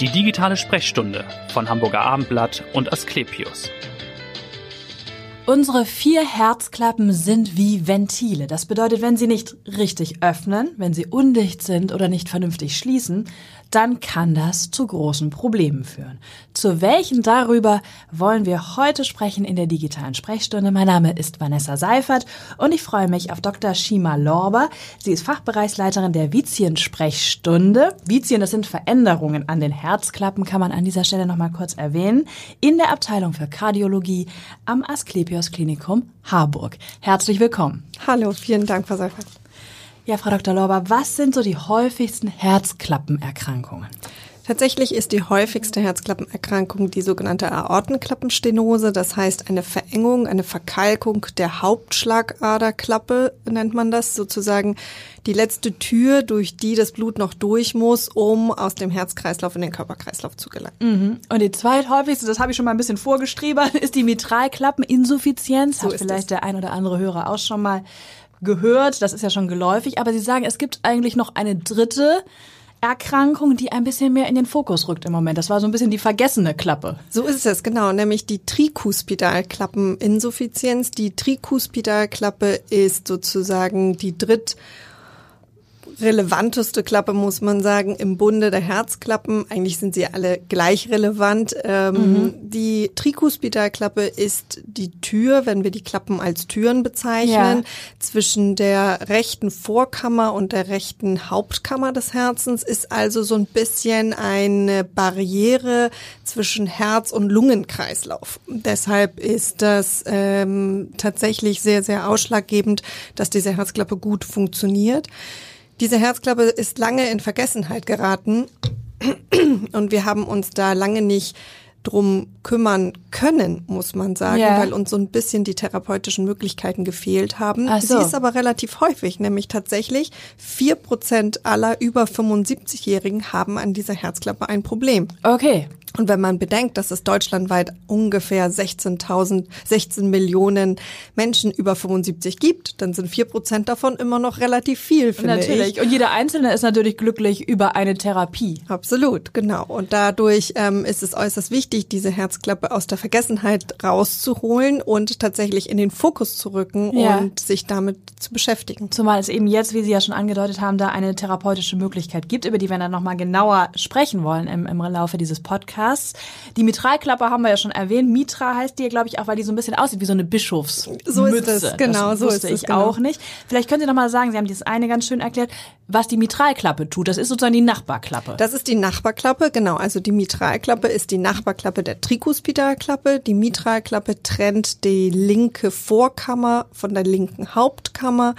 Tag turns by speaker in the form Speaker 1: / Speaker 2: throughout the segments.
Speaker 1: Die digitale Sprechstunde von Hamburger Abendblatt und Asklepios.
Speaker 2: Unsere vier Herzklappen sind wie Ventile. Das bedeutet, wenn sie nicht richtig öffnen, wenn sie undicht sind oder nicht vernünftig schließen, dann kann das zu großen Problemen führen. Zu welchen darüber wollen wir heute sprechen in der digitalen Sprechstunde. Mein Name ist Vanessa Seifert und ich freue mich auf Dr. Shima Lorber. Sie ist Fachbereichsleiterin der Vizien-Sprechstunde. Vizien, das sind Veränderungen an den Herzklappen, kann man an dieser Stelle nochmal kurz erwähnen, in der Abteilung für Kardiologie am Asklepios Klinikum Harburg. Herzlich willkommen.
Speaker 3: Hallo, vielen Dank, Frau Seifert.
Speaker 2: Ja, Frau Dr. Lorber, was sind so die häufigsten Herzklappenerkrankungen?
Speaker 3: Tatsächlich ist die häufigste Herzklappenerkrankung die sogenannte Aortenklappenstenose, das heißt eine Verengung, eine Verkalkung der Hauptschlagaderklappe nennt man das, sozusagen die letzte Tür, durch die das Blut noch durch muss, um aus dem Herzkreislauf in den Körperkreislauf zu gelangen.
Speaker 2: Mhm. Und die zweithäufigste, das habe ich schon mal ein bisschen vorgestrieben, ist die Mitralklappeninsuffizienz. So Hat vielleicht es. der ein oder andere Hörer auch schon mal gehört, das ist ja schon geläufig, aber Sie sagen, es gibt eigentlich noch eine dritte Erkrankung, die ein bisschen mehr in den Fokus rückt im Moment. Das war so ein bisschen die vergessene Klappe.
Speaker 3: So ist es, genau, nämlich die Trikuspidalklappeninsuffizienz. Die Trikuspidalklappe ist sozusagen die dritt relevanteste Klappe, muss man sagen, im Bunde der Herzklappen. Eigentlich sind sie alle gleich relevant. Ähm, mhm. Die Trikuspidalklappe ist die Tür, wenn wir die Klappen als Türen bezeichnen, ja. zwischen der rechten Vorkammer und der rechten Hauptkammer des Herzens, ist also so ein bisschen eine Barriere zwischen Herz- und Lungenkreislauf. Deshalb ist das ähm, tatsächlich sehr, sehr ausschlaggebend, dass diese Herzklappe gut funktioniert. Diese Herzklappe ist lange in Vergessenheit geraten und wir haben uns da lange nicht drum kümmern können, muss man sagen, ja. weil uns so ein bisschen die therapeutischen Möglichkeiten gefehlt haben. Ach so. Sie ist aber relativ häufig, nämlich tatsächlich vier Prozent aller über 75-Jährigen haben an dieser Herzklappe ein Problem.
Speaker 2: Okay.
Speaker 3: Und wenn man bedenkt, dass es deutschlandweit ungefähr 16.000, 16 Millionen Menschen über 75 gibt, dann sind vier Prozent davon immer noch relativ viel, finde
Speaker 2: natürlich.
Speaker 3: ich.
Speaker 2: Und jeder Einzelne ist natürlich glücklich über eine Therapie.
Speaker 3: Absolut, genau. Und dadurch ähm, ist es äußerst wichtig, diese Herzklappe aus der Vergessenheit rauszuholen und tatsächlich in den Fokus zu rücken ja. und sich damit zu beschäftigen.
Speaker 2: Zumal es eben jetzt, wie Sie ja schon angedeutet haben, da eine therapeutische Möglichkeit gibt, über die wir dann nochmal genauer sprechen wollen im, im Laufe dieses Podcasts. Podcasts. Die Mitralklappe haben wir ja schon erwähnt. Mitra heißt die, glaube ich, auch, weil die so ein bisschen aussieht wie so eine Bischofsmütze.
Speaker 3: So ist es, genau.
Speaker 2: Das
Speaker 3: so
Speaker 2: wusste ich genau. auch nicht. Vielleicht können Sie noch mal sagen, Sie haben dieses eine ganz schön erklärt, was die Mitralklappe tut. Das ist sozusagen die Nachbarklappe.
Speaker 3: Das ist die Nachbarklappe, genau. Also die Mitralklappe ist die Nachbarklappe der Trikuspidalklappe. Die Mitralklappe trennt die linke Vorkammer von der linken Hauptkammer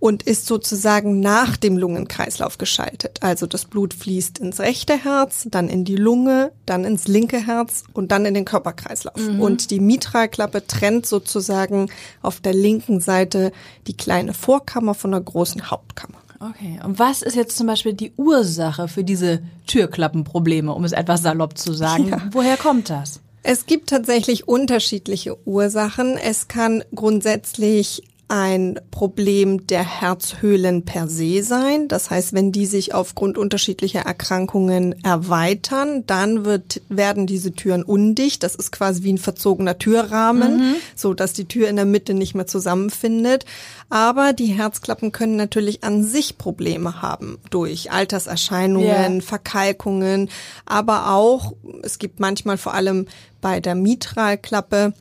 Speaker 3: und ist sozusagen nach dem Lungenkreislauf geschaltet. Also das Blut fließt ins rechte Herz, dann in die Lunge, dann ins linke Herz und dann in den Körperkreislauf. Mhm. Und die Mitralklappe trennt sozusagen auf der linken Seite die kleine Vorkammer von der großen Hauptkammer.
Speaker 2: Okay, und was ist jetzt zum Beispiel die Ursache für diese Türklappenprobleme, um es etwas salopp zu sagen? Ja. Woher kommt das?
Speaker 3: Es gibt tatsächlich unterschiedliche Ursachen. Es kann grundsätzlich ein Problem der Herzhöhlen per se sein. Das heißt, wenn die sich aufgrund unterschiedlicher Erkrankungen erweitern, dann wird, werden diese Türen undicht. Das ist quasi wie ein verzogener Türrahmen, mhm. so dass die Tür in der Mitte nicht mehr zusammenfindet. Aber die Herzklappen können natürlich an sich Probleme haben durch Alterserscheinungen, yeah. Verkalkungen, aber auch, es gibt manchmal vor allem bei der Mitralklappe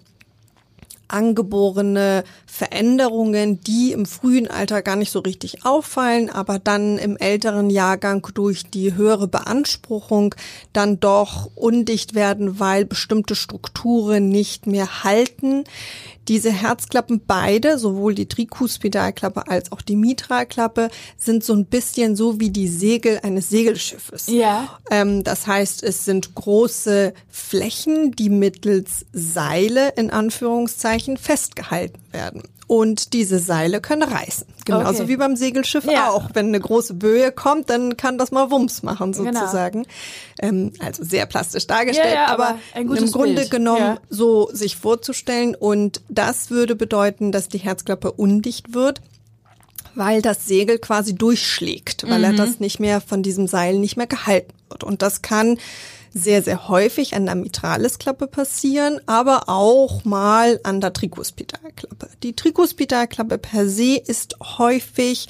Speaker 3: angeborene Veränderungen, die im frühen Alter gar nicht so richtig auffallen, aber dann im älteren Jahrgang durch die höhere Beanspruchung dann doch undicht werden, weil bestimmte Strukturen nicht mehr halten. Diese Herzklappen beide, sowohl die Trikuspidalklappe als auch die Mitralklappe, sind so ein bisschen so wie die Segel eines Segelschiffes.
Speaker 2: Ja.
Speaker 3: Ähm, das heißt, es sind große Flächen, die mittels Seile in Anführungszeichen festgehalten werden. Und diese Seile können reißen. Genauso okay. wie beim Segelschiff ja. auch. Wenn eine große Böe kommt, dann kann das mal Wumms machen genau. sozusagen. Genau. Ähm, also sehr plastisch dargestellt, ja, ja, aber, aber im Grunde Bild. genommen so sich vorzustellen. Und das würde bedeuten, dass die Herzklappe undicht wird weil das Segel quasi durchschlägt, weil mhm. er das nicht mehr von diesem Seil nicht mehr gehalten wird. Und das kann sehr, sehr häufig an der Mitralisklappe passieren, aber auch mal an der Trikospidalklappe. Die Trikospidalklappe per se ist häufig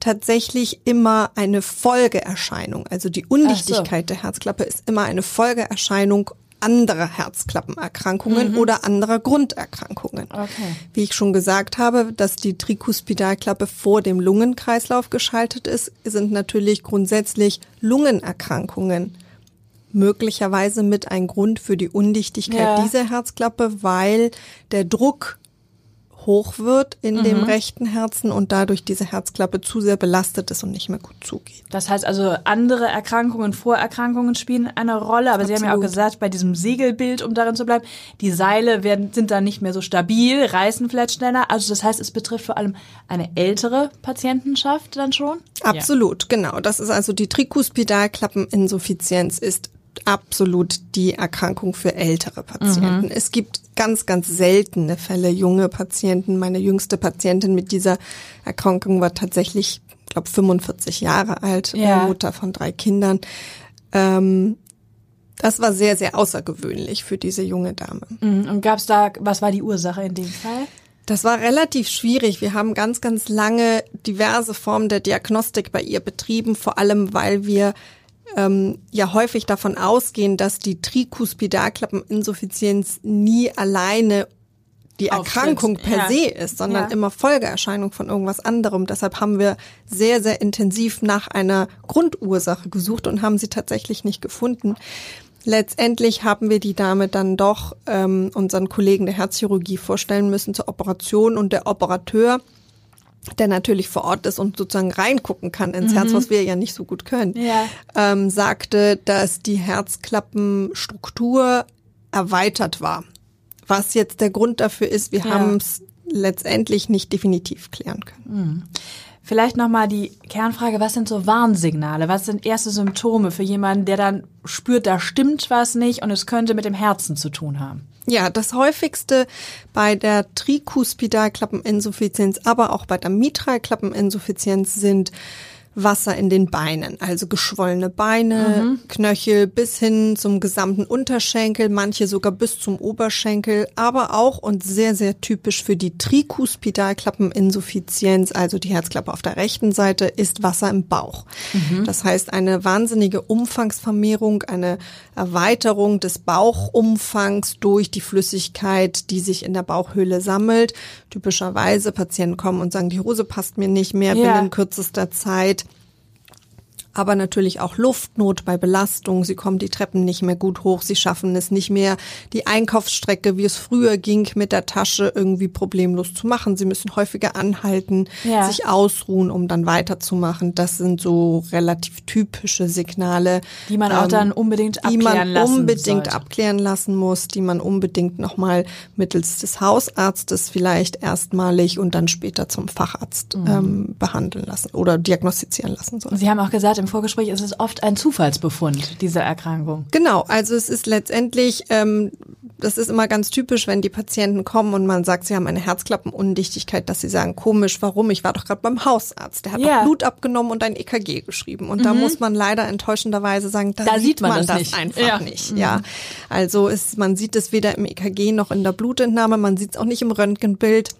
Speaker 3: tatsächlich immer eine Folgeerscheinung. Also die Undichtigkeit so. der Herzklappe ist immer eine Folgeerscheinung anderer Herzklappenerkrankungen mhm. oder anderer Grunderkrankungen. Okay. Wie ich schon gesagt habe, dass die Trikuspidalklappe vor dem Lungenkreislauf geschaltet ist, sind natürlich grundsätzlich Lungenerkrankungen möglicherweise mit ein Grund für die Undichtigkeit ja. dieser Herzklappe, weil der Druck hoch wird in mhm. dem rechten Herzen und dadurch diese Herzklappe zu sehr belastet ist und nicht mehr gut zugeht.
Speaker 2: Das heißt also, andere Erkrankungen, Vorerkrankungen spielen eine Rolle, aber Absolut. Sie haben ja auch gesagt, bei diesem Segelbild, um darin zu bleiben, die Seile werden, sind dann nicht mehr so stabil, reißen vielleicht schneller. Also das heißt, es betrifft vor allem eine ältere Patientenschaft dann schon?
Speaker 3: Absolut, ja. genau. Das ist also die Trikospidalklappeninsuffizienz ist absolut die Erkrankung für ältere Patienten. Mhm. Es gibt ganz, ganz seltene Fälle, junge Patienten. Meine jüngste Patientin mit dieser Erkrankung war tatsächlich, ich glaube, 45 Jahre alt, ja. Mutter von drei Kindern. Ähm, das war sehr, sehr außergewöhnlich für diese junge Dame.
Speaker 2: Mhm. Und gab es da, was war die Ursache in dem Fall?
Speaker 3: Das war relativ schwierig. Wir haben ganz, ganz lange diverse Formen der Diagnostik bei ihr betrieben, vor allem weil wir ähm, ja häufig davon ausgehen, dass die Trikuspidalklappeninsuffizienz nie alleine die Erkrankung per ja. se ist, sondern ja. immer Folgeerscheinung von irgendwas anderem. Deshalb haben wir sehr, sehr intensiv nach einer Grundursache gesucht und haben sie tatsächlich nicht gefunden. Letztendlich haben wir die Dame dann doch ähm, unseren Kollegen der Herzchirurgie vorstellen müssen zur Operation und der Operateur der natürlich vor Ort ist und sozusagen reingucken kann ins mhm. Herz, was wir ja nicht so gut können, ja. ähm, sagte, dass die Herzklappenstruktur erweitert war. Was jetzt der Grund dafür ist, wir ja. haben es letztendlich nicht definitiv klären können. Mhm.
Speaker 2: Vielleicht nochmal die Kernfrage, was sind so Warnsignale? Was sind erste Symptome für jemanden, der dann spürt, da stimmt was nicht und es könnte mit dem Herzen zu tun haben?
Speaker 3: Ja, das häufigste bei der Trikuspidalklappeninsuffizienz, aber auch bei der Mitralklappeninsuffizienz sind Wasser in den Beinen, also geschwollene Beine, mhm. Knöchel bis hin zum gesamten Unterschenkel, manche sogar bis zum Oberschenkel, aber auch und sehr, sehr typisch für die Trikuspidalklappeninsuffizienz, also die Herzklappe auf der rechten Seite, ist Wasser im Bauch. Mhm. Das heißt, eine wahnsinnige Umfangsvermehrung, eine Erweiterung des Bauchumfangs durch die Flüssigkeit, die sich in der Bauchhöhle sammelt. Typischerweise Patienten kommen und sagen, die Hose passt mir nicht mehr ja. binnen kürzester Zeit aber natürlich auch Luftnot bei Belastung. Sie kommen die Treppen nicht mehr gut hoch, sie schaffen es nicht mehr, die Einkaufsstrecke, wie es früher ging, mit der Tasche irgendwie problemlos zu machen. Sie müssen häufiger anhalten, ja. sich ausruhen, um dann weiterzumachen. Das sind so relativ typische Signale.
Speaker 2: Die man auch ähm, dann unbedingt abklären lassen
Speaker 3: Die man unbedingt sollte. abklären lassen muss, die man unbedingt nochmal mittels des Hausarztes vielleicht erstmalig und dann später zum Facharzt mhm. ähm, behandeln lassen oder diagnostizieren lassen soll.
Speaker 2: Sie haben auch gesagt, im Vorgespräch ist es oft ein Zufallsbefund, diese Erkrankung.
Speaker 3: Genau, also es ist letztendlich, ähm, das ist immer ganz typisch, wenn die Patienten kommen und man sagt, sie haben eine Herzklappenundichtigkeit, dass sie sagen, komisch, warum? Ich war doch gerade beim Hausarzt. Der hat ja. doch Blut abgenommen und ein EKG geschrieben. Und mhm. da muss man leider enttäuschenderweise sagen, da, da sieht, sieht man, man, das, nicht. einfach ja. nicht. Mhm. Ja, also ist, man sieht es weder im EKG noch in der Blutentnahme, man sieht es auch nicht im Röntgenbild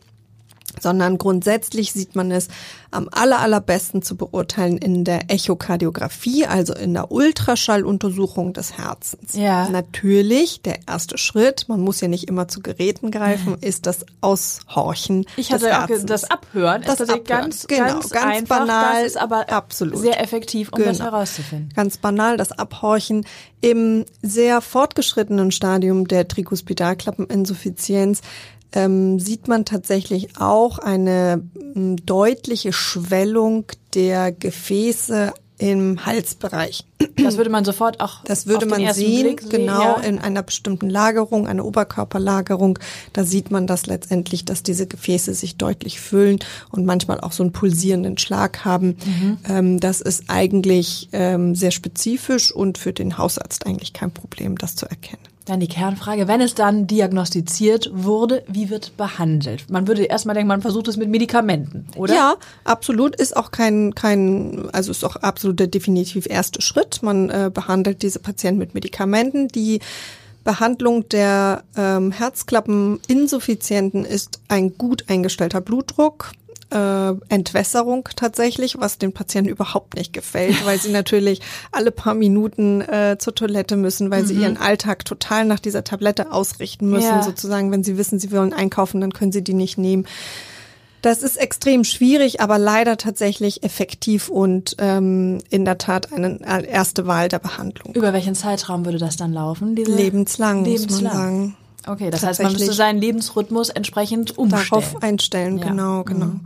Speaker 3: sondern grundsätzlich sieht man es am aller, allerbesten zu beurteilen in der Echokardiographie, also in der Ultraschalluntersuchung des Herzens. Ja. Natürlich, der erste Schritt, man muss ja nicht immer zu Geräten greifen, ist das Aushorchen
Speaker 2: Ich hatte des Herzens. das Abhören.
Speaker 3: Das ist Abhören. ganz, genau, ganz, ganz einfach, banal. Das
Speaker 2: ist aber absolut. sehr effektiv, um genau. das herauszufinden.
Speaker 3: Ganz banal, das Abhorchen im sehr fortgeschrittenen Stadium der Trikospidalklappeninsuffizienz ähm, sieht man tatsächlich auch eine m, deutliche Schwellung der Gefäße im Halsbereich.
Speaker 2: Das würde man sofort auch.
Speaker 3: Das würde man sehen, genau ja. in einer bestimmten Lagerung, einer Oberkörperlagerung. Da sieht man das letztendlich, dass diese Gefäße sich deutlich füllen und manchmal auch so einen pulsierenden Schlag haben. Mhm. Ähm, das ist eigentlich ähm, sehr spezifisch und für den Hausarzt eigentlich kein Problem, das zu erkennen.
Speaker 2: Dann die Kernfrage, wenn es dann diagnostiziert wurde, wie wird behandelt? Man würde erstmal denken, man versucht es mit Medikamenten, oder?
Speaker 3: Ja, absolut. Ist auch kein, kein, also ist auch absolut der definitiv erste Schritt. Man äh, behandelt diese Patienten mit Medikamenten. Die Behandlung der ähm, Herzklappeninsuffizienten ist ein gut eingestellter Blutdruck, äh, Entwässerung tatsächlich, was den Patienten überhaupt nicht gefällt, weil sie natürlich alle paar Minuten äh, zur Toilette müssen, weil mhm. sie ihren Alltag total nach dieser Tablette ausrichten müssen, ja. sozusagen. Wenn sie wissen, sie wollen einkaufen, dann können sie die nicht nehmen. Das ist extrem schwierig, aber leider tatsächlich effektiv und ähm, in der Tat eine erste Wahl der Behandlung.
Speaker 2: Über welchen Zeitraum würde das dann laufen?
Speaker 3: Lebenslang,
Speaker 2: Lebenslang, muss man sagen. Okay, das heißt, man müsste seinen Lebensrhythmus entsprechend umstellen.
Speaker 3: Darauf einstellen, ja. genau, genau. Mhm.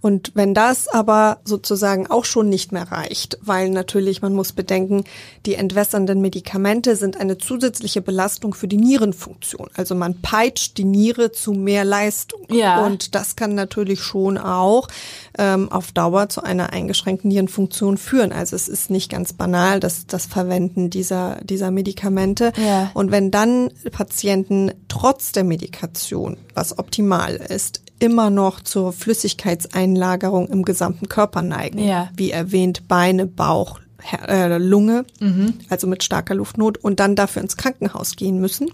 Speaker 3: Und wenn das aber sozusagen auch schon nicht mehr reicht, weil natürlich man muss bedenken, die entwässernden Medikamente sind eine zusätzliche Belastung für die Nierenfunktion. Also man peitscht die Niere zu mehr Leistung. Ja. Und das kann natürlich schon auch ähm, auf Dauer zu einer eingeschränkten Nierenfunktion führen. Also es ist nicht ganz banal, das, das Verwenden dieser, dieser Medikamente. Ja. Und wenn dann Patienten trotz der Medikation, was optimal ist, immer noch zur Flüssigkeitseinlagerung im gesamten Körper neigen. Ja. Wie erwähnt, Beine, Bauch, äh, Lunge, mhm. also mit starker Luftnot und dann dafür ins Krankenhaus gehen müssen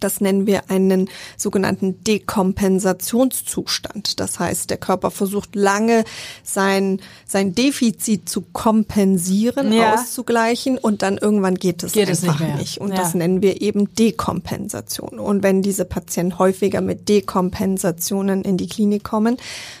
Speaker 3: das nennen wir einen sogenannten Dekompensationszustand. Das heißt, der Körper versucht lange sein, sein Defizit zu kompensieren, ja. auszugleichen und dann irgendwann geht es geht einfach es nicht, nicht, Und ja. das nennen wir eben Dekompensation. Und wenn diese Patienten häufiger mit Dekompensationen in die Klinik kommen,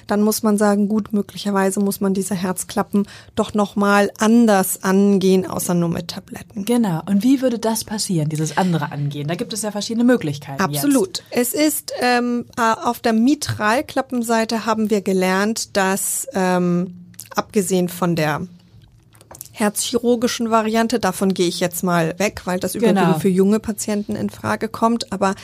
Speaker 3: dann muss man sagen, gut, möglicherweise muss man diese Herzklappen doch nochmal anders angehen, außer nur mit Tabletten.
Speaker 2: Genau. Und wie würde das passieren, dieses andere Angehen? Da gibt es ja verschiedene Möglichkeiten.
Speaker 3: Absolut.
Speaker 2: Jetzt.
Speaker 3: Es ist ähm, äh, auf der Mitralklappenseite haben wir gelernt, dass ähm, abgesehen von der herzchirurgischen Variante. Davon gehe ich jetzt mal weg, weil das überwiegend genau. für junge Patienten in Frage kommt. Aber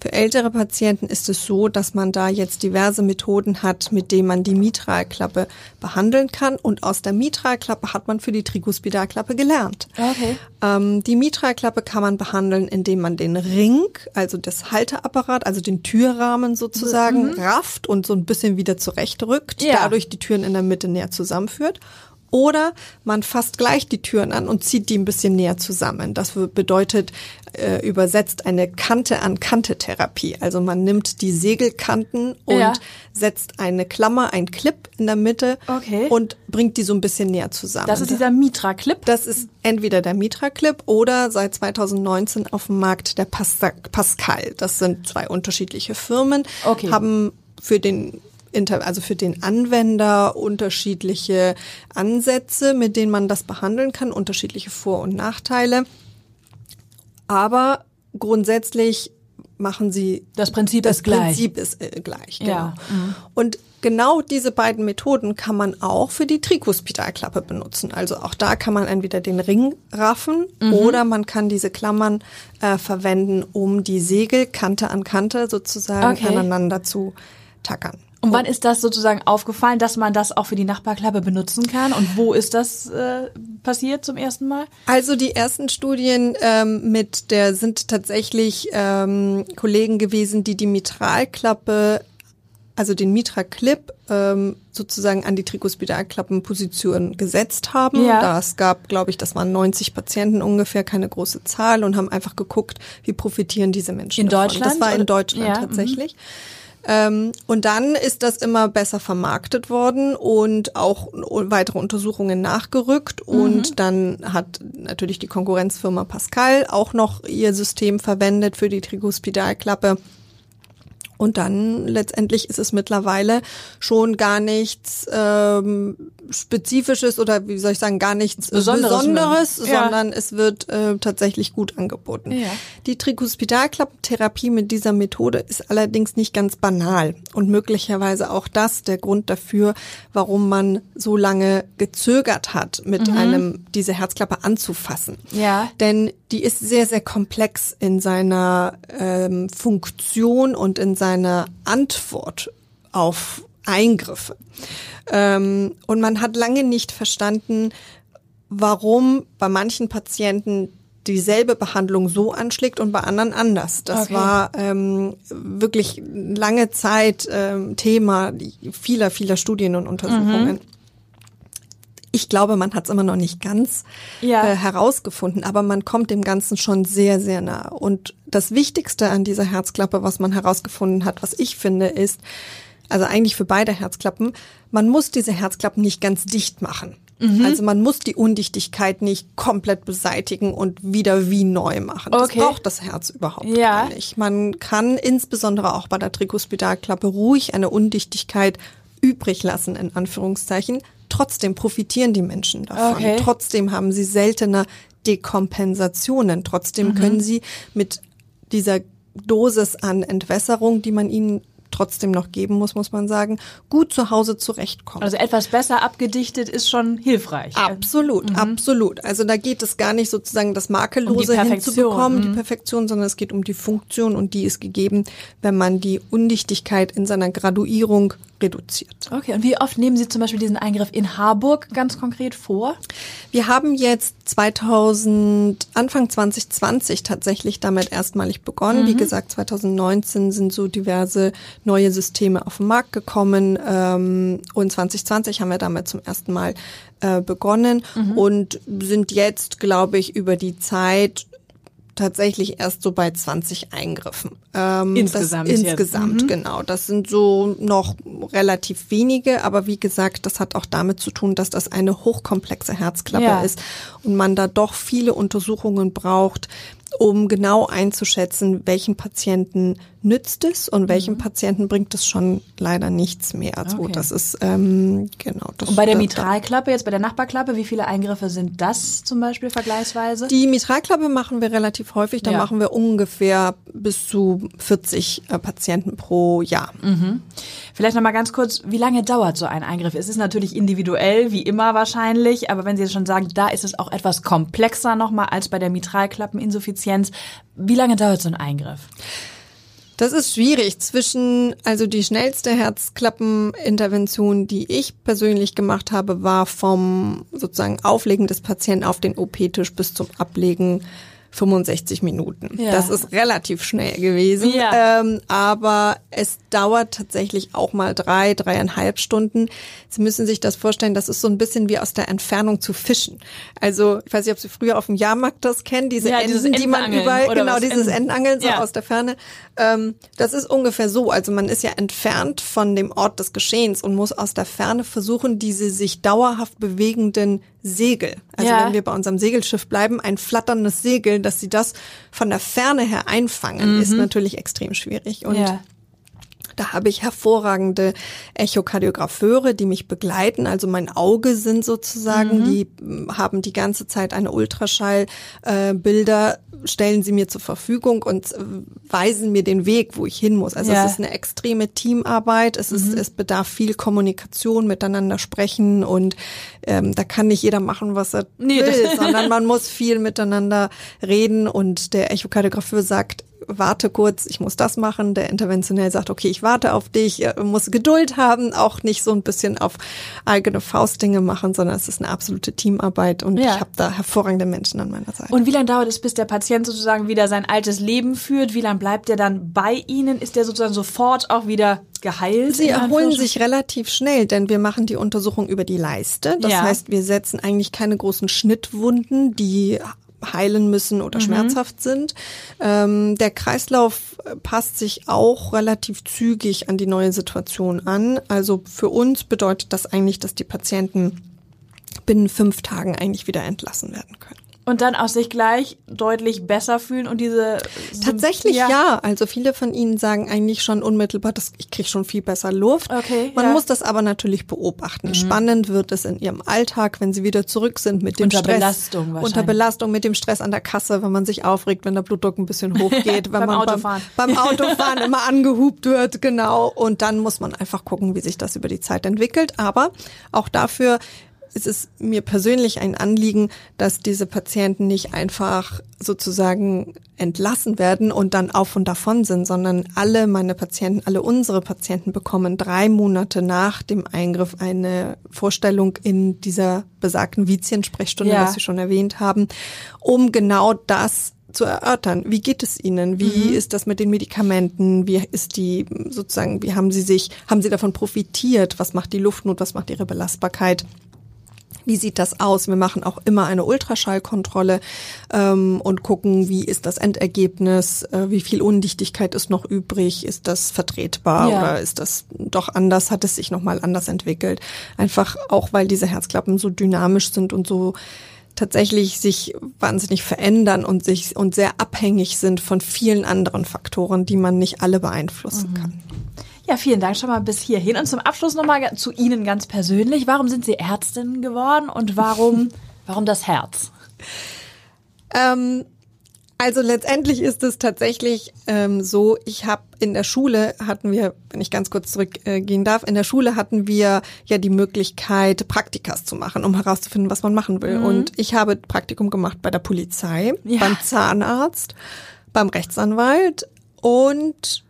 Speaker 3: für ältere Patienten ist es so, dass man da jetzt diverse Methoden hat, mit denen man die Mitralklappe behandeln kann. Und aus der Mitralklappe hat man für die Trikospidalklappe gelernt. Okay. Ähm, die Mitralklappe kann man behandeln, indem man den Ring, also das Halteapparat, also den Türrahmen sozusagen, mhm. rafft und so ein bisschen wieder zurechtrückt, ja. dadurch die Türen in der Mitte näher zusammenführt. Oder man fasst gleich die Türen an und zieht die ein bisschen näher zusammen. Das bedeutet äh, übersetzt eine Kante-an-Kante-Therapie. Also man nimmt die Segelkanten und ja. setzt eine Klammer, ein Clip in der Mitte okay. und bringt die so ein bisschen näher zusammen.
Speaker 2: Das ist dieser Mitra-Clip?
Speaker 3: Das ist entweder der Mitra-Clip oder seit 2019 auf dem Markt der Pascal. Das sind zwei unterschiedliche Firmen, okay. haben für den also für den Anwender unterschiedliche Ansätze, mit denen man das behandeln kann, unterschiedliche Vor- und Nachteile. Aber grundsätzlich machen sie
Speaker 2: das Prinzip das ist
Speaker 3: gleich. Prinzip ist äh, gleich. Genau.
Speaker 2: Ja.
Speaker 3: Mhm. Und genau diese beiden Methoden kann man auch für die Trikospidalklappe benutzen. Also auch da kann man entweder den Ring raffen mhm. oder man kann diese Klammern äh, verwenden, um die Segel Kante an Kante sozusagen okay. aneinander zu tackern.
Speaker 2: Und wann ist das sozusagen aufgefallen, dass man das auch für die Nachbarklappe benutzen kann? Und wo ist das äh, passiert zum ersten Mal?
Speaker 3: Also die ersten Studien ähm, mit der sind tatsächlich ähm, Kollegen gewesen, die die Mitralklappe, also den Mitra-Clip ähm, sozusagen an die Trikospidalklappenposition gesetzt haben. Ja. Das gab, glaube ich, das waren 90 Patienten ungefähr, keine große Zahl und haben einfach geguckt, wie profitieren diese Menschen
Speaker 2: in davon. Deutschland?
Speaker 3: Das war in Deutschland ja. tatsächlich. Mhm. Ähm, und dann ist das immer besser vermarktet worden und auch weitere Untersuchungen nachgerückt. Mhm. Und dann hat natürlich die Konkurrenzfirma Pascal auch noch ihr System verwendet für die Trigospidalklappe. Und dann letztendlich ist es mittlerweile schon gar nichts ähm, Spezifisches oder wie soll ich sagen, gar nichts Besonderes, Besonderes sondern ja. es wird äh, tatsächlich gut angeboten. Ja. Die Trikospidalklappentherapie mit dieser Methode ist allerdings nicht ganz banal und möglicherweise auch das der Grund dafür, warum man so lange gezögert hat, mit mhm. einem diese Herzklappe anzufassen. Ja. Denn die ist sehr, sehr komplex in seiner ähm, Funktion und in seiner Antwort auf Eingriffe. Ähm, und man hat lange nicht verstanden, warum bei manchen Patienten dieselbe Behandlung so anschlägt und bei anderen anders. Das
Speaker 2: Okay.
Speaker 3: war ähm, wirklich lange Zeit ähm, Thema vieler, vieler Studien und Untersuchungen. Ich glaube, man hat es immer noch nicht ganz
Speaker 2: Ja.
Speaker 3: äh, herausgefunden, aber man kommt dem Ganzen schon sehr, sehr nah. Und das Wichtigste an dieser Herzklappe, was man herausgefunden hat, was ich finde, ist, also eigentlich für beide Herzklappen, man muss diese Herzklappen nicht ganz dicht machen.
Speaker 2: Mhm.
Speaker 3: Also man muss die Undichtigkeit nicht komplett beseitigen und wieder wie neu machen.
Speaker 2: Okay.
Speaker 3: Das braucht das Herz überhaupt
Speaker 2: Ja.
Speaker 3: gar nicht. Man kann insbesondere auch bei der Trikospidalklappe ruhig eine Undichtigkeit übrig lassen, in Anführungszeichen. Trotzdem profitieren die Menschen davon.
Speaker 2: Okay.
Speaker 3: Trotzdem haben sie seltener Dekompensationen. Trotzdem
Speaker 2: Mhm.
Speaker 3: können sie mit dieser Dosis an Entwässerung, die man ihnen trotzdem noch geben muss, muss man sagen, gut zu Hause zurechtkommen.
Speaker 2: Also etwas besser abgedichtet ist schon hilfreich.
Speaker 3: Absolut, absolut. Also da geht es gar nicht sozusagen das Makellose
Speaker 2: Um
Speaker 3: hinzubekommen,
Speaker 2: mhm.
Speaker 3: die Perfektion, sondern es geht um die Funktion und die ist gegeben, wenn man die Undichtigkeit in seiner Graduierung reduziert.
Speaker 2: Okay, und wie oft nehmen Sie zum Beispiel diesen Eingriff in Harburg ganz konkret vor?
Speaker 3: Wir haben jetzt 2000, Anfang 2020 tatsächlich damit erstmalig begonnen. Wie gesagt, 2019 sind so diverse neue Systeme auf den Markt gekommen ähm, und 2020 haben wir damit zum ersten Mal äh, begonnen und sind jetzt, glaube ich, über die Zeit tatsächlich erst so bei 20 Eingriffen. Ähm,
Speaker 2: Insgesamt
Speaker 3: Das, insgesamt, genau. Das sind so noch relativ wenige, aber wie gesagt, das hat auch damit zu tun, dass das eine hochkomplexe Herzklappe
Speaker 2: Ja.
Speaker 3: ist und man da doch viele Untersuchungen braucht, um genau einzuschätzen, welchen Patienten nützt es und welchem Patienten bringt es schon leider nichts mehr.
Speaker 2: Mhm. Okay.
Speaker 3: das ist ähm, genau. Das,
Speaker 2: Und bei der Mitralklappe, jetzt bei der Nachbarklappe, wie viele Eingriffe sind das zum Beispiel vergleichsweise?
Speaker 3: Die Mitralklappe machen wir relativ häufig. Da
Speaker 2: Ja.
Speaker 3: machen wir ungefähr bis zu 40 äh, Patienten pro Jahr.
Speaker 2: Vielleicht noch mal ganz kurz, wie lange dauert so ein Eingriff? Es ist natürlich individuell, wie immer wahrscheinlich, aber wenn Sie jetzt schon sagen, da ist es auch etwas komplexer noch mal als bei der Mitralklappeninsuffizienz. Wie lange dauert so ein Eingriff?
Speaker 3: Das ist schwierig. Zwischen, also die schnellste Herzklappenintervention, die ich persönlich gemacht habe, war vom sozusagen Auflegen des Patienten auf den OP-Tisch bis zum Ablegen 65 Minuten.
Speaker 2: Ja.
Speaker 3: Das ist relativ schnell gewesen.
Speaker 2: Ja.
Speaker 3: Ähm, aber es dauert tatsächlich auch mal drei, dreieinhalb Stunden. Sie müssen sich das vorstellen, das ist so ein bisschen wie aus der Entfernung zu fischen. Also, ich weiß nicht, ob Sie früher auf dem Jahrmarkt das kennen, diese
Speaker 2: Ja,
Speaker 3: Enten, die man überall, genau, dieses
Speaker 2: Enten-
Speaker 3: Entenangeln so aus der Ferne. Ähm, das ist ungefähr so. Also man ist ja entfernt von dem Ort des Geschehens und muss aus der Ferne versuchen, diese sich dauerhaft bewegenden Segel, also wenn wir bei unserem Segelschiff bleiben, ein flatterndes Segel, dass sie das von der Ferne her einfangen, ist natürlich extrem schwierig. Und
Speaker 2: Mhm. ja.
Speaker 3: Da habe ich hervorragende Echokardiographeure, die mich begleiten. Also mein Auge sind sozusagen,
Speaker 2: Mhm.
Speaker 3: die mm, haben die ganze Zeit eine Ultraschallbilder, äh, stellen sie mir zur Verfügung und äh, weisen mir den Weg, wo ich hin muss. Also
Speaker 2: Ja. Mhm.
Speaker 3: es ist eine extreme Teamarbeit. Es ist, es bedarf viel Kommunikation, miteinander sprechen und ähm, da kann nicht jeder machen, was er
Speaker 2: Nee,
Speaker 3: will, sondern man muss viel miteinander reden und der Echokardiographeur sagt, warte kurz, ich muss das machen. Der Interventionell sagt, okay, ich warte auf dich, er muss Geduld haben, auch nicht so ein bisschen auf eigene Faustdinge machen, sondern es ist eine absolute Teamarbeit und
Speaker 2: Ja.
Speaker 3: ich habe da hervorragende Menschen an meiner Seite.
Speaker 2: Und wie lange dauert es, bis der Patient sozusagen wieder sein altes Leben führt? Wie lange bleibt er dann bei Ihnen? Ist der sozusagen sofort auch wieder geheilt?
Speaker 3: Sie erholen sich relativ schnell, denn wir machen die Untersuchung über die Leiste. Das
Speaker 2: Ja.
Speaker 3: heißt, wir setzen eigentlich keine großen Schnittwunden, die heilen müssen oder schmerzhaft sind. Ähm, der Kreislauf äh, passt sich auch relativ zügig an die neue Situation an. Also für uns bedeutet das eigentlich, dass die Patienten binnen fünf Tagen eigentlich wieder entlassen werden können.
Speaker 2: Und dann aus sich gleich deutlich besser fühlen und diese
Speaker 3: Tatsächlich ja. Also viele von ihnen sagen eigentlich schon unmittelbar, dass ich kriege schon viel besser Luft.
Speaker 2: Okay,
Speaker 3: Man
Speaker 2: ja. Mhm.
Speaker 3: muss das aber natürlich beobachten. Spannend wird es in ihrem Alltag, wenn sie wieder zurück sind mit dem
Speaker 2: Unter
Speaker 3: Stress.
Speaker 2: Belastung wahrscheinlich.
Speaker 3: Unter Belastung mit dem Stress an der Kasse, wenn man sich aufregt, wenn der Blutdruck ein bisschen hochgeht, wenn
Speaker 2: Beim
Speaker 3: man
Speaker 2: Autofahren.
Speaker 3: beim, beim Autofahren immer angehupt wird, genau. Und dann muss man einfach gucken, wie sich das über die Zeit entwickelt. Aber auch dafür es ist mir persönlich ein Anliegen, dass diese Patienten nicht einfach sozusagen entlassen werden und dann auf und davon sind, sondern alle meine Patienten, alle unsere Patienten bekommen drei Monate nach dem Eingriff eine Vorstellung in dieser besagten Vizien-Sprechstunde, ja. was Sie schon erwähnt haben, um genau das zu erörtern. Wie geht es Ihnen? Wie mhm. ist das mit den Medikamenten? Wie ist die sozusagen, wie haben Sie sich, haben Sie davon profitiert? Was macht die Luftnot? Was macht Ihre Belastbarkeit? Wie sieht das aus? Wir machen auch immer eine Ultraschallkontrolle ähm, und gucken, wie ist das Endergebnis, äh, wie viel Undichtigkeit ist noch übrig, ist das vertretbar ja. oder ist das doch anders, hat es sich nochmal anders entwickelt. Einfach auch, weil diese Herzklappen so dynamisch sind und so tatsächlich sich wahnsinnig verändern und sich und sehr abhängig sind von vielen anderen Faktoren, die man nicht alle beeinflussen mhm. kann.
Speaker 2: Ja, vielen Dank schon mal bis hierhin. Und zum Abschluss nochmal zu Ihnen ganz persönlich. Warum sind Sie Ärztin geworden und warum, warum das Herz?
Speaker 3: Ähm, also letztendlich ist es tatsächlich ähm, so, ich habe in der Schule hatten wir, wenn ich ganz kurz zurückgehen äh, darf, in der Schule hatten wir ja die Möglichkeit, Praktikas zu machen, um herauszufinden, was man machen will. Mhm. Und ich habe Praktikum gemacht bei der Polizei, ja. beim Zahnarzt, beim Rechtsanwalt und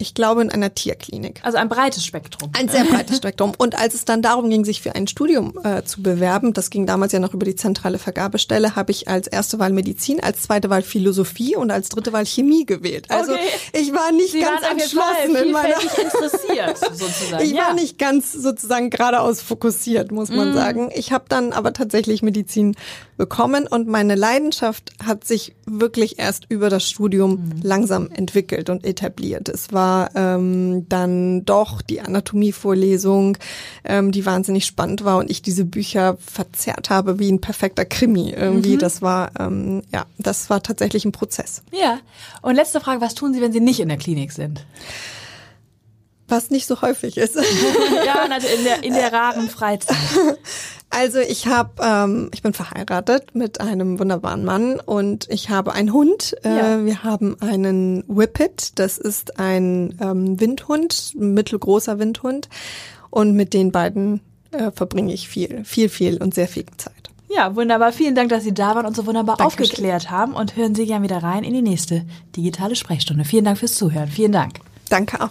Speaker 3: ich glaube, in einer Tierklinik.
Speaker 2: Also ein breites Spektrum.
Speaker 3: Ein sehr breites Spektrum. Und als es dann darum ging, sich für ein Studium äh, zu bewerben, das ging damals ja noch über die zentrale Vergabestelle, habe ich als erste Wahl Medizin, als zweite Wahl Philosophie und als dritte Wahl Chemie gewählt. Also okay. ich war nicht Sie ganz entschlossen in meiner
Speaker 2: interessiert sozusagen.
Speaker 3: Ich ja. war nicht ganz sozusagen geradeaus fokussiert, muss man mm. sagen. Ich habe dann aber tatsächlich Medizin bekommen und meine Leidenschaft hat sich wirklich erst über das Studium mm. langsam entwickelt und etabliert. Es war war ähm, dann doch die Anatomievorlesung, ähm, die wahnsinnig spannend war und ich diese Bücher verzerrt habe wie ein perfekter Krimi irgendwie. Mhm. Das war ähm, ja, das war tatsächlich ein Prozess.
Speaker 2: Ja. Und letzte Frage: Was tun Sie, wenn Sie nicht in der Klinik sind?
Speaker 3: Was nicht so häufig ist.
Speaker 2: ja, also in der, in der raren Freizeit.
Speaker 3: Also ich habe, ähm, ich bin verheiratet mit einem wunderbaren Mann und ich habe einen Hund. Äh, ja. Wir haben einen Whippet, das ist ein ähm, Windhund, mittelgroßer Windhund. Und mit den beiden äh, verbringe ich viel, viel, viel und sehr viel Zeit.
Speaker 2: Ja, wunderbar. Vielen Dank, dass Sie da waren und so wunderbar Dankeschön. aufgeklärt haben. Und hören Sie gerne wieder rein in die nächste digitale Sprechstunde. Vielen Dank fürs Zuhören. Vielen Dank.
Speaker 3: Danke auch.